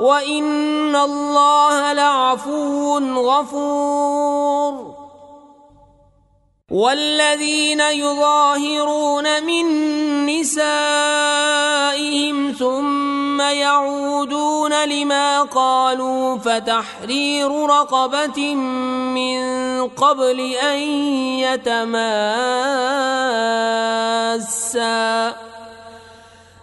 وإن الله لعفو غفور. والذين يظاهرون من نسائهم ثم يعودون لما قالوا فتحرير رقبة من قبل أن يتماسا.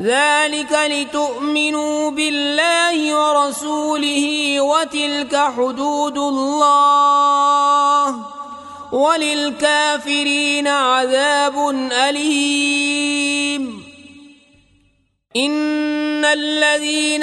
ذلك لتؤمنوا بالله ورسوله وتلك حدود الله وللكافرين عذاب أليم. إن الذين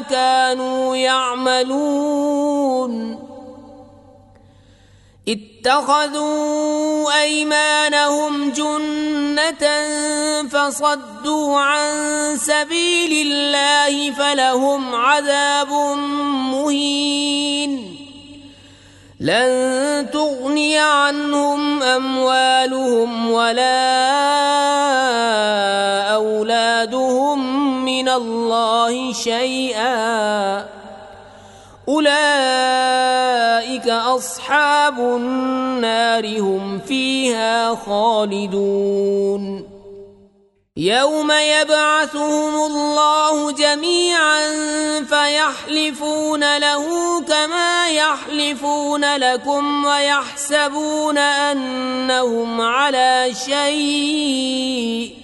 كانوا يعملون. اتخذوا أيمانهم جنة فصدوا عن سبيل الله فلهم عذاب مهين. لن تغني عنهم أموالهم ولا أولادهم من الله شيئا أولئك أصحاب النار هم فيها خالدون يوم يبعثهم الله جميعا فيحلفون له كما يحلفون لكم ويحسبون أنهم على شيء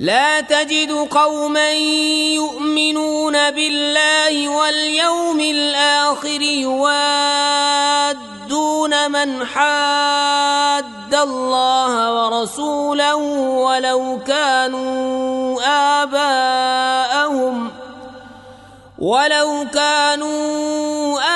لا تجد قوما يؤمنون بالله واليوم الآخر يوادون من حاد الله ورسوله ولو كانوا آباءهم ولو كانوا آباءهم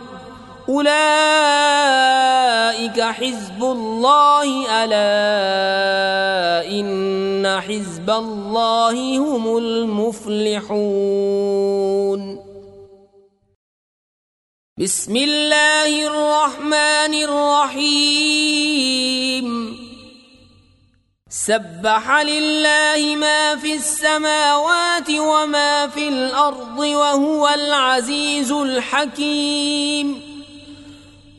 أولئك حزب الله ألا إن حزب الله هم المفلحون. بسم الله الرحمن الرحيم. سبح لله ما في السماوات وما في الأرض وهو العزيز الحكيم.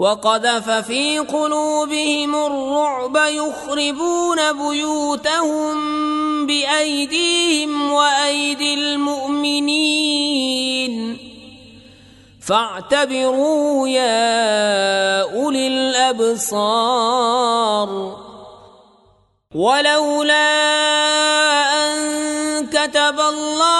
وقذف في قلوبهم الرعب يخربون بيوتهم بأيديهم وأيدي المؤمنين. فاعتبروا يا أولي الأبصار. ولولا أن كتب الله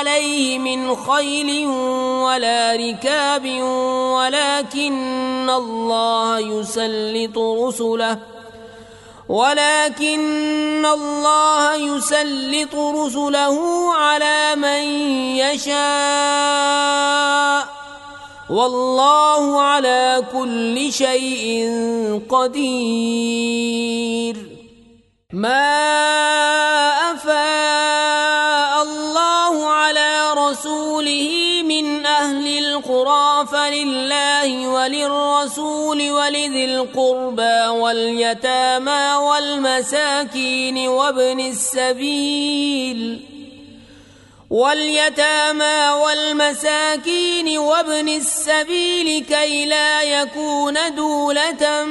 عليه من خيل ولا ركاب ولكن الله يسلط رسله ولكن الله يسلط رسله على من يشاء والله على كل شيء قدير. ما أفاء من أهل القرى فلله وللرسول ولذي القربى واليتامى والمساكين وابن السبيل واليتامى والمساكين وابن السبيل كي لا يكون دولة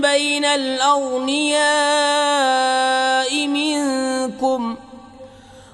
بين الأغنياء منكم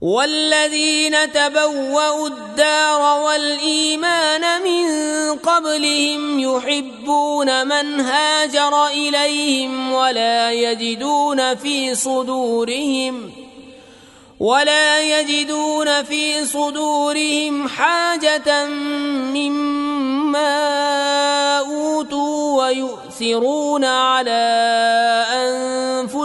والذين تبوأوا الدار والإيمان من قبلهم يحبون من هاجر إليهم ولا يجدون في صدورهم ولا يجدون في صدورهم حاجة مما أوتوا ويؤثرون على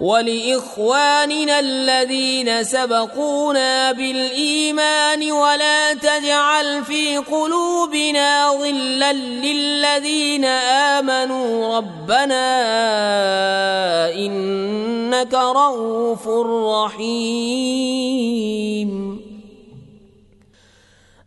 ولإخواننا الذين سبقونا بالإيمان ولا تجعل في قلوبنا غلا للذين آمنوا ربنا إنك رؤوف رحيم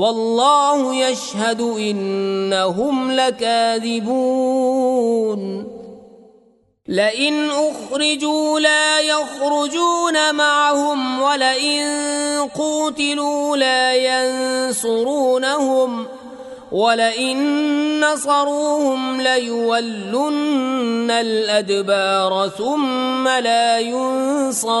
والله يشهد إنهم لكاذبون. لئن أخرجوا لا يخرجون معهم ولئن قوتلوا لا ينصرونهم ولئن نصروهم ليولن الأدبار ثم لا ينصرون.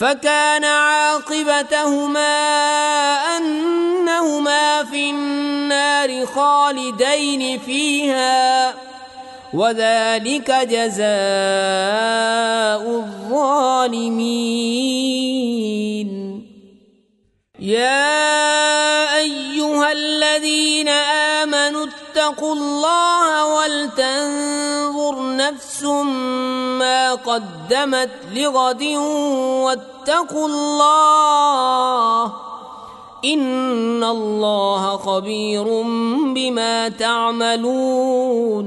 فكان عاقبتهما أنهما في النار خالدين فيها وذلك جزاء الظالمين. يا أيها الذين آمنوا اتقوا الله ولتنظر نفس ما قدمت لغد واتقوا الله إن الله خبير بما تعملون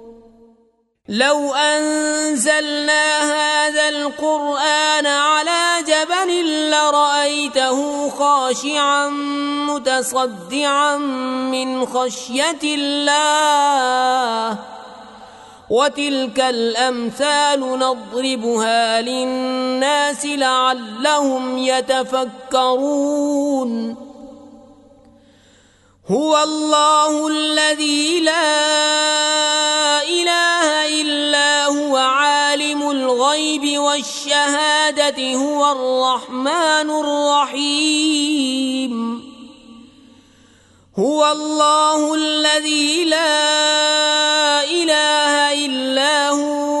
لو أنزلنا هذا القرآن على جبل لرأيته خاشعا متصدعا من خشية الله وتلك الأمثال نضربها للناس لعلهم يتفكرون. هو الله الذي لا إله الغيب والشهادة هو الرحمن الرحيم. هو الله الذي لا إله إلا هو.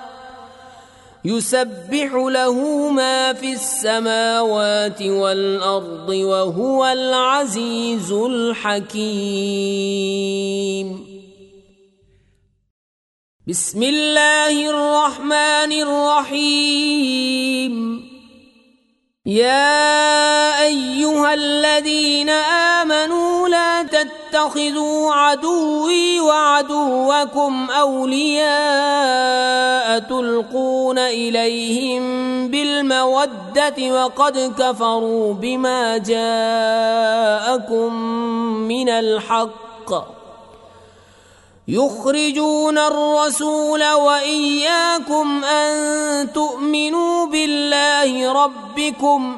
يسبح له ما في السماوات والأرض وهو العزيز الحكيم. بسم الله الرحمن الرحيم. يا أيها الذين آمنوا لا تتخذوا عدوي وعدوكم أولياء تلقون إليهم بالمودة وقد كفروا بما جاءكم من الحق يخرجون الرسول وإياكم أن تؤمنوا بالله ربكم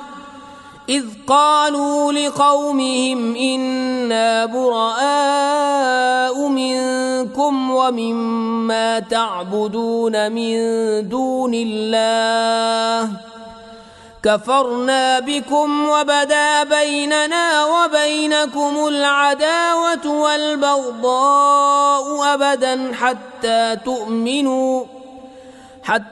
إذ قالوا لقومهم إنا براء منكم ومما تعبدون من دون الله. كفرنا بكم وبدا بيننا وبينكم العداوة والبغضاء أبدا حتى تؤمنوا حتى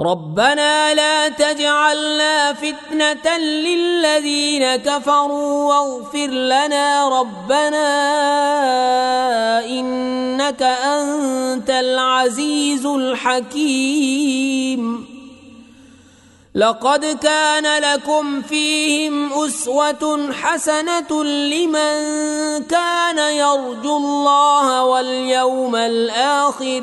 ربنا لا تجعلنا فتنة للذين كفروا واغفر لنا ربنا إنك أنت العزيز الحكيم. لقد كان لكم فيهم أسوة حسنة لمن كان يرجو الله واليوم الآخر.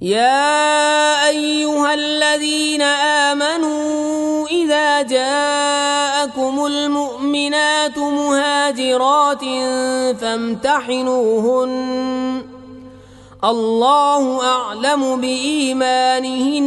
يا أيها الذين آمنوا إذا جاءكم المؤمنات مهاجرات فامتحنوهن. الله أعلم بإيمانهن.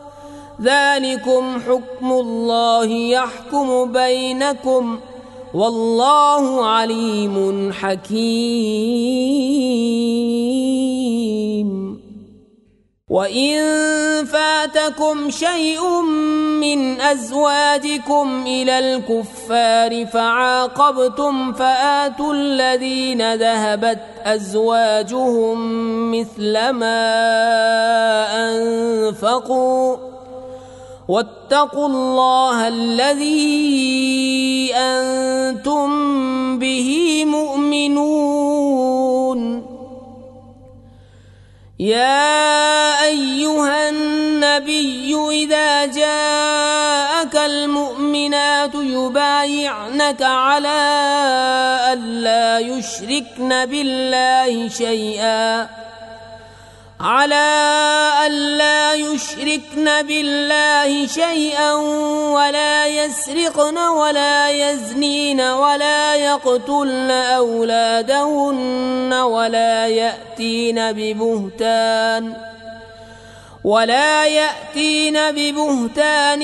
ذلكم حكم الله يحكم بينكم والله عليم حكيم. وإن فاتكم شيء من أزواجكم إلى الكفار فعاقبتم فآتوا الذين ذهبت أزواجهم مثل ما أنفقوا واتقوا الله الذي أنتم به مؤمنون. يا أيها النبي إذا جاءك المؤمنات يبايعنك على ألا يشركن بالله شيئا. على ألا يشركن بالله شيئا ولا يسرقن ولا يزنين ولا يقتلن أولادهن ولا يأتين ببهتان ولا يأتين ببهتان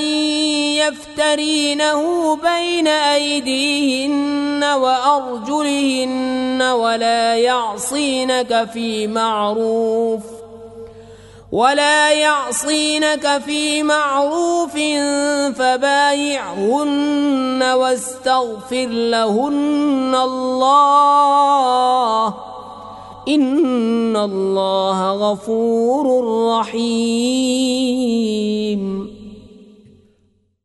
يفترينه بين أيديهن وأرجلهن ولا يعصينك في معروف ۖ ولا يعصينك في معروف فبايعهن واستغفر لهن الله ان الله غفور رحيم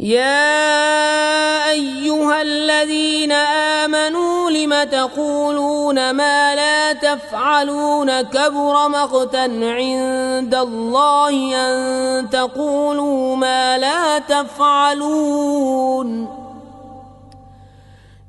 يا أيها الذين آمنوا لم تقولون ما لا تفعلون كبر مقتا عند الله أن تقولوا ما لا تفعلون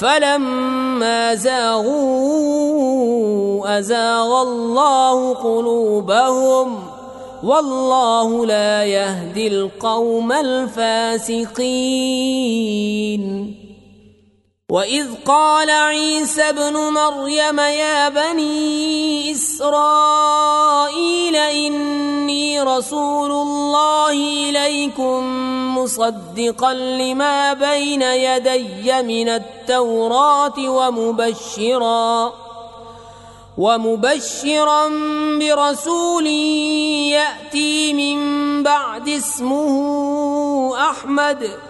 فلما زاغوا أزاغ الله قلوبهم والله لا يهدي القوم الفاسقين. وإذ قال عيسى ابن مريم يا بني إسرائيل إني رسول الله إليكم مصدقا لما بين يدي من التوراة ومبشرا ومبشرا برسول يأتي من بعد اسمه أحمد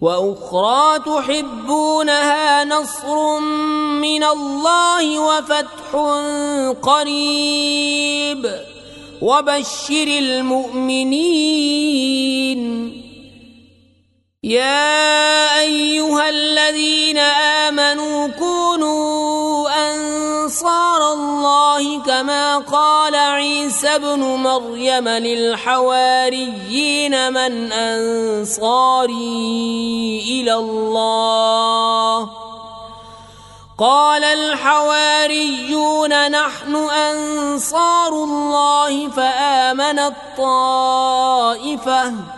وأخرى تحبونها نصر من الله وفتح قريب. وبشر المؤمنين. يا أيها الذين آمنوا كونوا أنصار الله كما قال عيسى ابن مريم للحواريين من أنصاري إلى الله. قال الحواريون نحن أنصار الله فامنت طائفه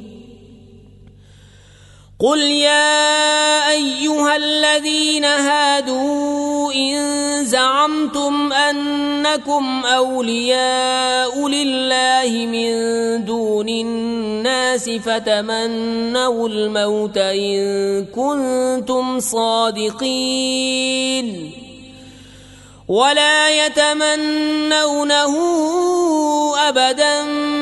قل يا أيها الذين هادوا إن زعمتم أنكم أولياء لله من دون الناس فتمنوا الموت إن كنتم صادقين ولا يتمنونه أبدا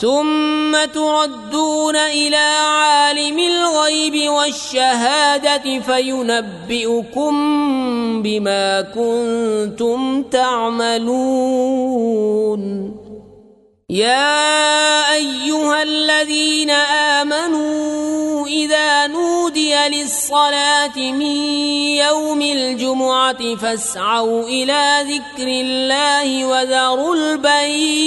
ثم تردون إلى عالم الغيب والشهادة فينبئكم بما كنتم تعملون. يا أيها الذين آمنوا إذا نودي للصلاة من يوم الجمعة فاسعوا إلى ذكر الله وذروا البيع.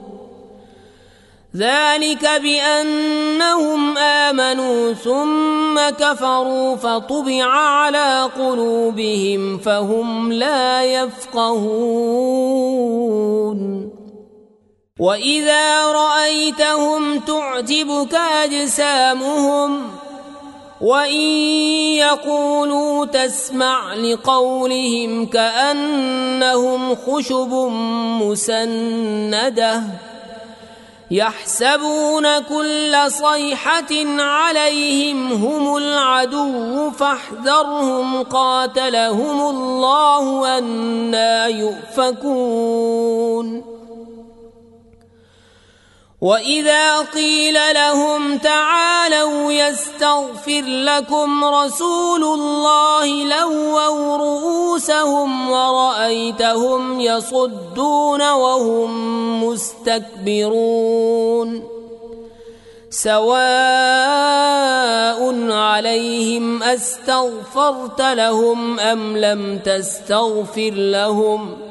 ذلك بأنهم آمنوا ثم كفروا فطبع على قلوبهم فهم لا يفقهون. وإذا رأيتهم تعجبك أجسامهم وإن يقولوا تسمع لقولهم كأنهم خشب مسندة يحسبون كل صيحة عليهم هم العدو فاحذرهم قاتلهم الله أنا يؤفكون وإذا قيل لهم تعالوا يستغفر لكم رسول الله لووا رؤوسهم ورأيتهم يصدون وهم مستكبرون سواء عليهم أستغفرت لهم أم لم تستغفر لهم ۖ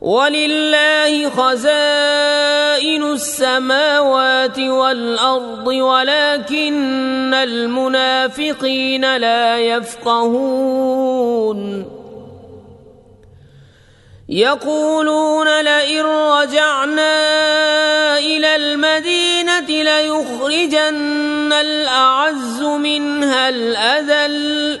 ولله خزائن السماوات والأرض ولكن المنافقين لا يفقهون. يقولون لئن رجعنا إلى المدينة ليخرجن الأعز منها الأذل.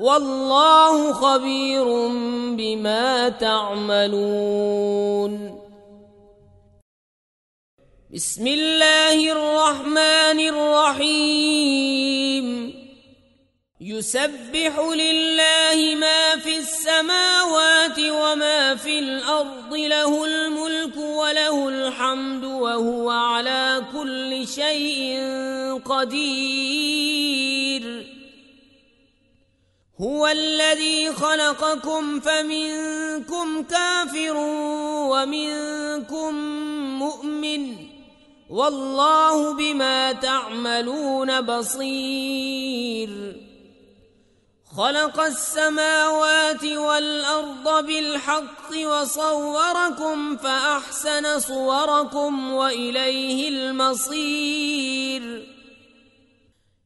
والله خبير بما تعملون. بسم الله الرحمن الرحيم. يسبح لله ما في السماوات وما في الأرض له الملك وله الحمد وهو على كل شيء قدير. هو الذي خلقكم فمنكم كافر ومنكم مؤمن والله بما تعملون بصير خلق السماوات والأرض بالحق وصوركم فأحسن صوركم وإليه المصير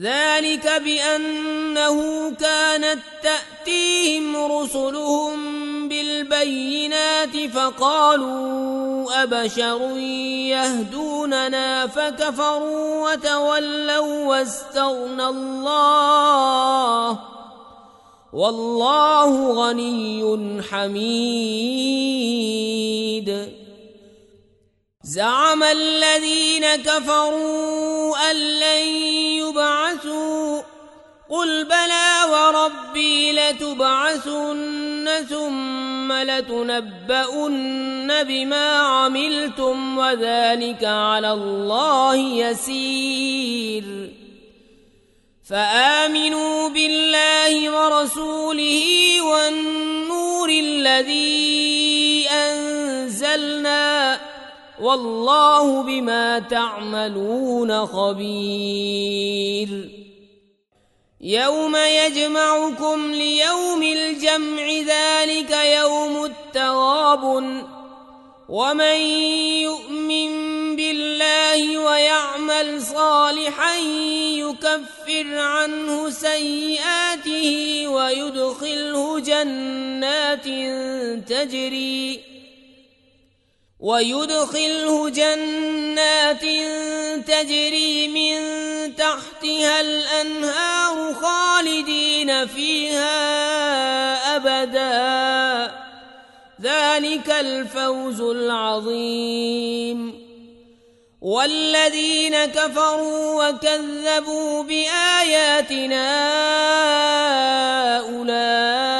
ذلك بأنه كانت تأتيهم رسلهم بالبينات فقالوا أبشر يهدوننا فكفروا وتولوا واستغنى الله والله غني حميد زعم الذين كفروا أن لن يبعثوا. قل بلى وربي لتبعثن ثم لتنبؤن بما عملتم وذلك على الله يسير. فآمنوا بالله ورسوله والنور الذي أنزلنا. والله بما تعملون خبير. يوم يجمعكم ليوم الجمع ذلك يوم التغاب. ومن يؤمن بالله ويعمل صالحا يكفر عنه سيئاته ويدخله جنات تجري. ويدخله جنات تجري من تحتها الأنهار خالدين فيها أبدا. ذلك الفوز العظيم. والذين كفروا وكذبوا بآياتنا أولئك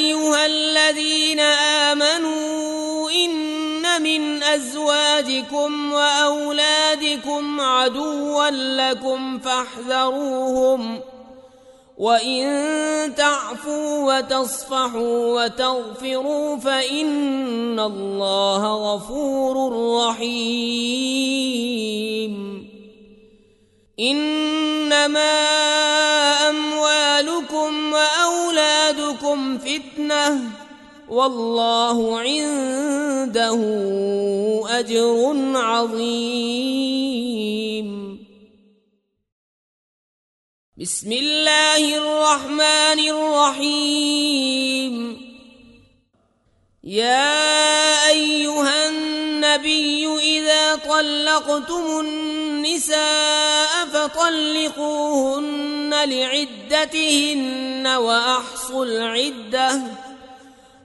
ازواجكم وأولادكم عدوا لكم فاحذروهم وإن تعفوا وتصفحوا وتغفروا فإن الله غفور رحيم إنما والله عنده أجر عظيم. بسم الله الرحمن الرحيم. يا أيها النبي إذا طلقتم النساء فطلقوهن لعدتهن وأحصوا العدة.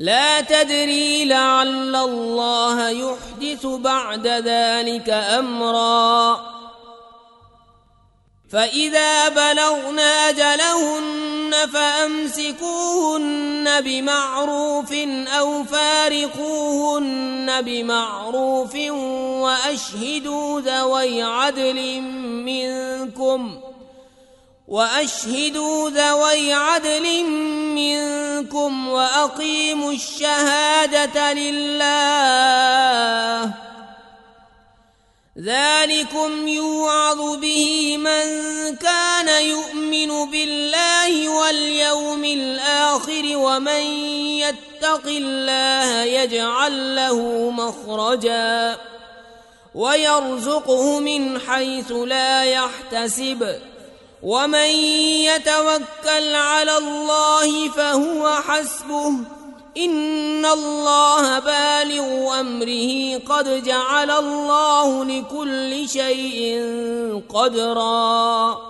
لا تدري لعل الله يحدث بعد ذلك أمرا. فإذا بلغن أجلهن فأمسكوهن بمعروف أو فارقوهن بمعروف وأشهدوا ذوي عدل منكم وأشهدوا ذوي عدل منكم وأقيموا الشهادة لله. ذلكم يوعظ به من كان يؤمن بالله واليوم الآخر ومن يتق الله يجعل له مخرجا ويرزقه من حيث لا يحتسب. ومن يتوكل على الله فهو حسبه. إن الله بالغ أمره. قد جعل الله لكل شيء قدرا.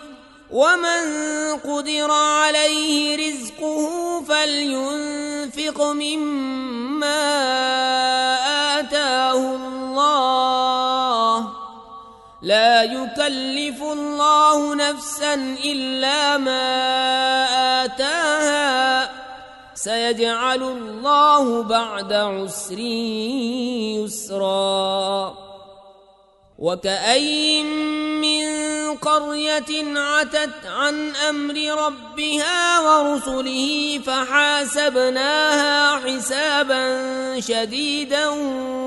ومن قدر عليه رزقه فلينفق مما آتاه الله لا يكلف الله نفسا إلا ما آتاها سيجعل الله بعد عسر يسرا وكأين من قرية عتت عن أمر ربها ورسله فحاسبناها حسابا شديدا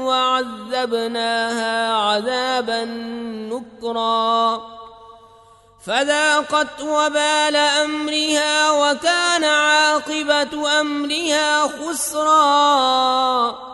وعذبناها عذابا نكرا. فذاقت وبال أمرها وكان عاقبة أمرها خسرا.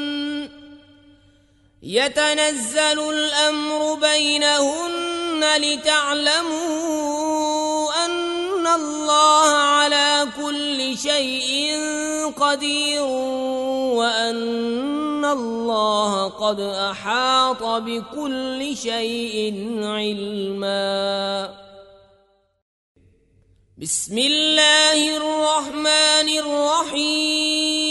يتنزل الأمر بينهن لتعلموا أن الله على كل شيء قدير وأن الله قد أحاط بكل شيء علمًا. بسم الله الرحمن الرحيم.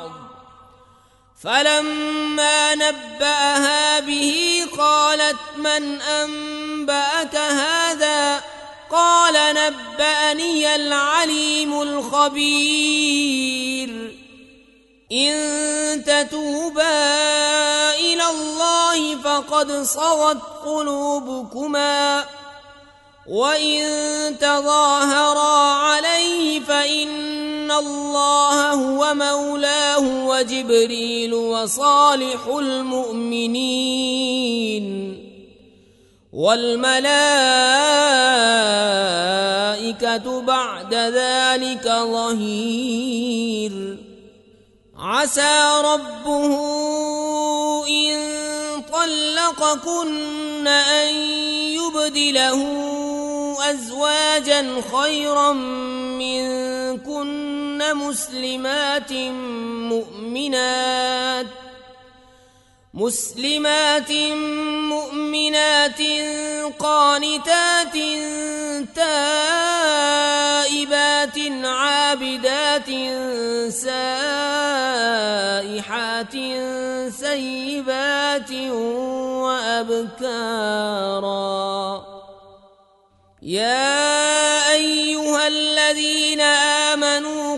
فلما نبأها به قالت من أنبأك هذا؟ قال نبأني العليم الخبير. إن تتوبا إلى الله فقد صغت قلوبكما. وإن تظاهرا عليه فإن الله هو مولاه وجبريل وصالح المؤمنين والملائكة بعد ذلك ظهير. عسى ربه إن طلقكن أن يبدله أزواجا خيرا منكن مسلمات مؤمنات. مسلمات مؤمنات قانتات تائبات عابدات سائحات سيبات وأبكارا. يا أيها الذين آمنوا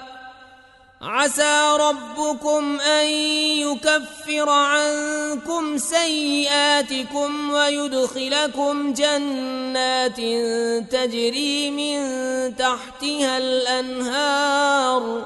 عسى ربكم أن يكفر عنكم سيئاتكم ويدخلكم جنات تجري من تحتها الأنهار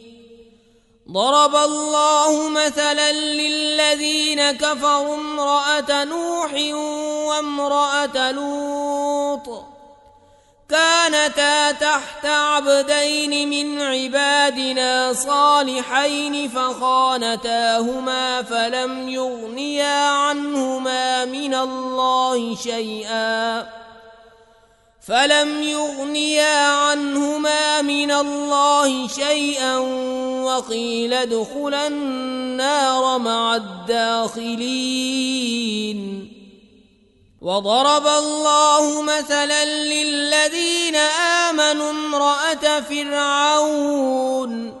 ضرب الله مثلا للذين كفروا امرأة نوح وامرأة لوط كانتا تحت عبدين من عبادنا صالحين فخانتاهما فلم يغنيا عنهما من الله شيئا فلم يغنيا عنهما من الله شيئا وقيل ادخلا النار مع الداخلين وضرب الله مثلا للذين امنوا امراه فرعون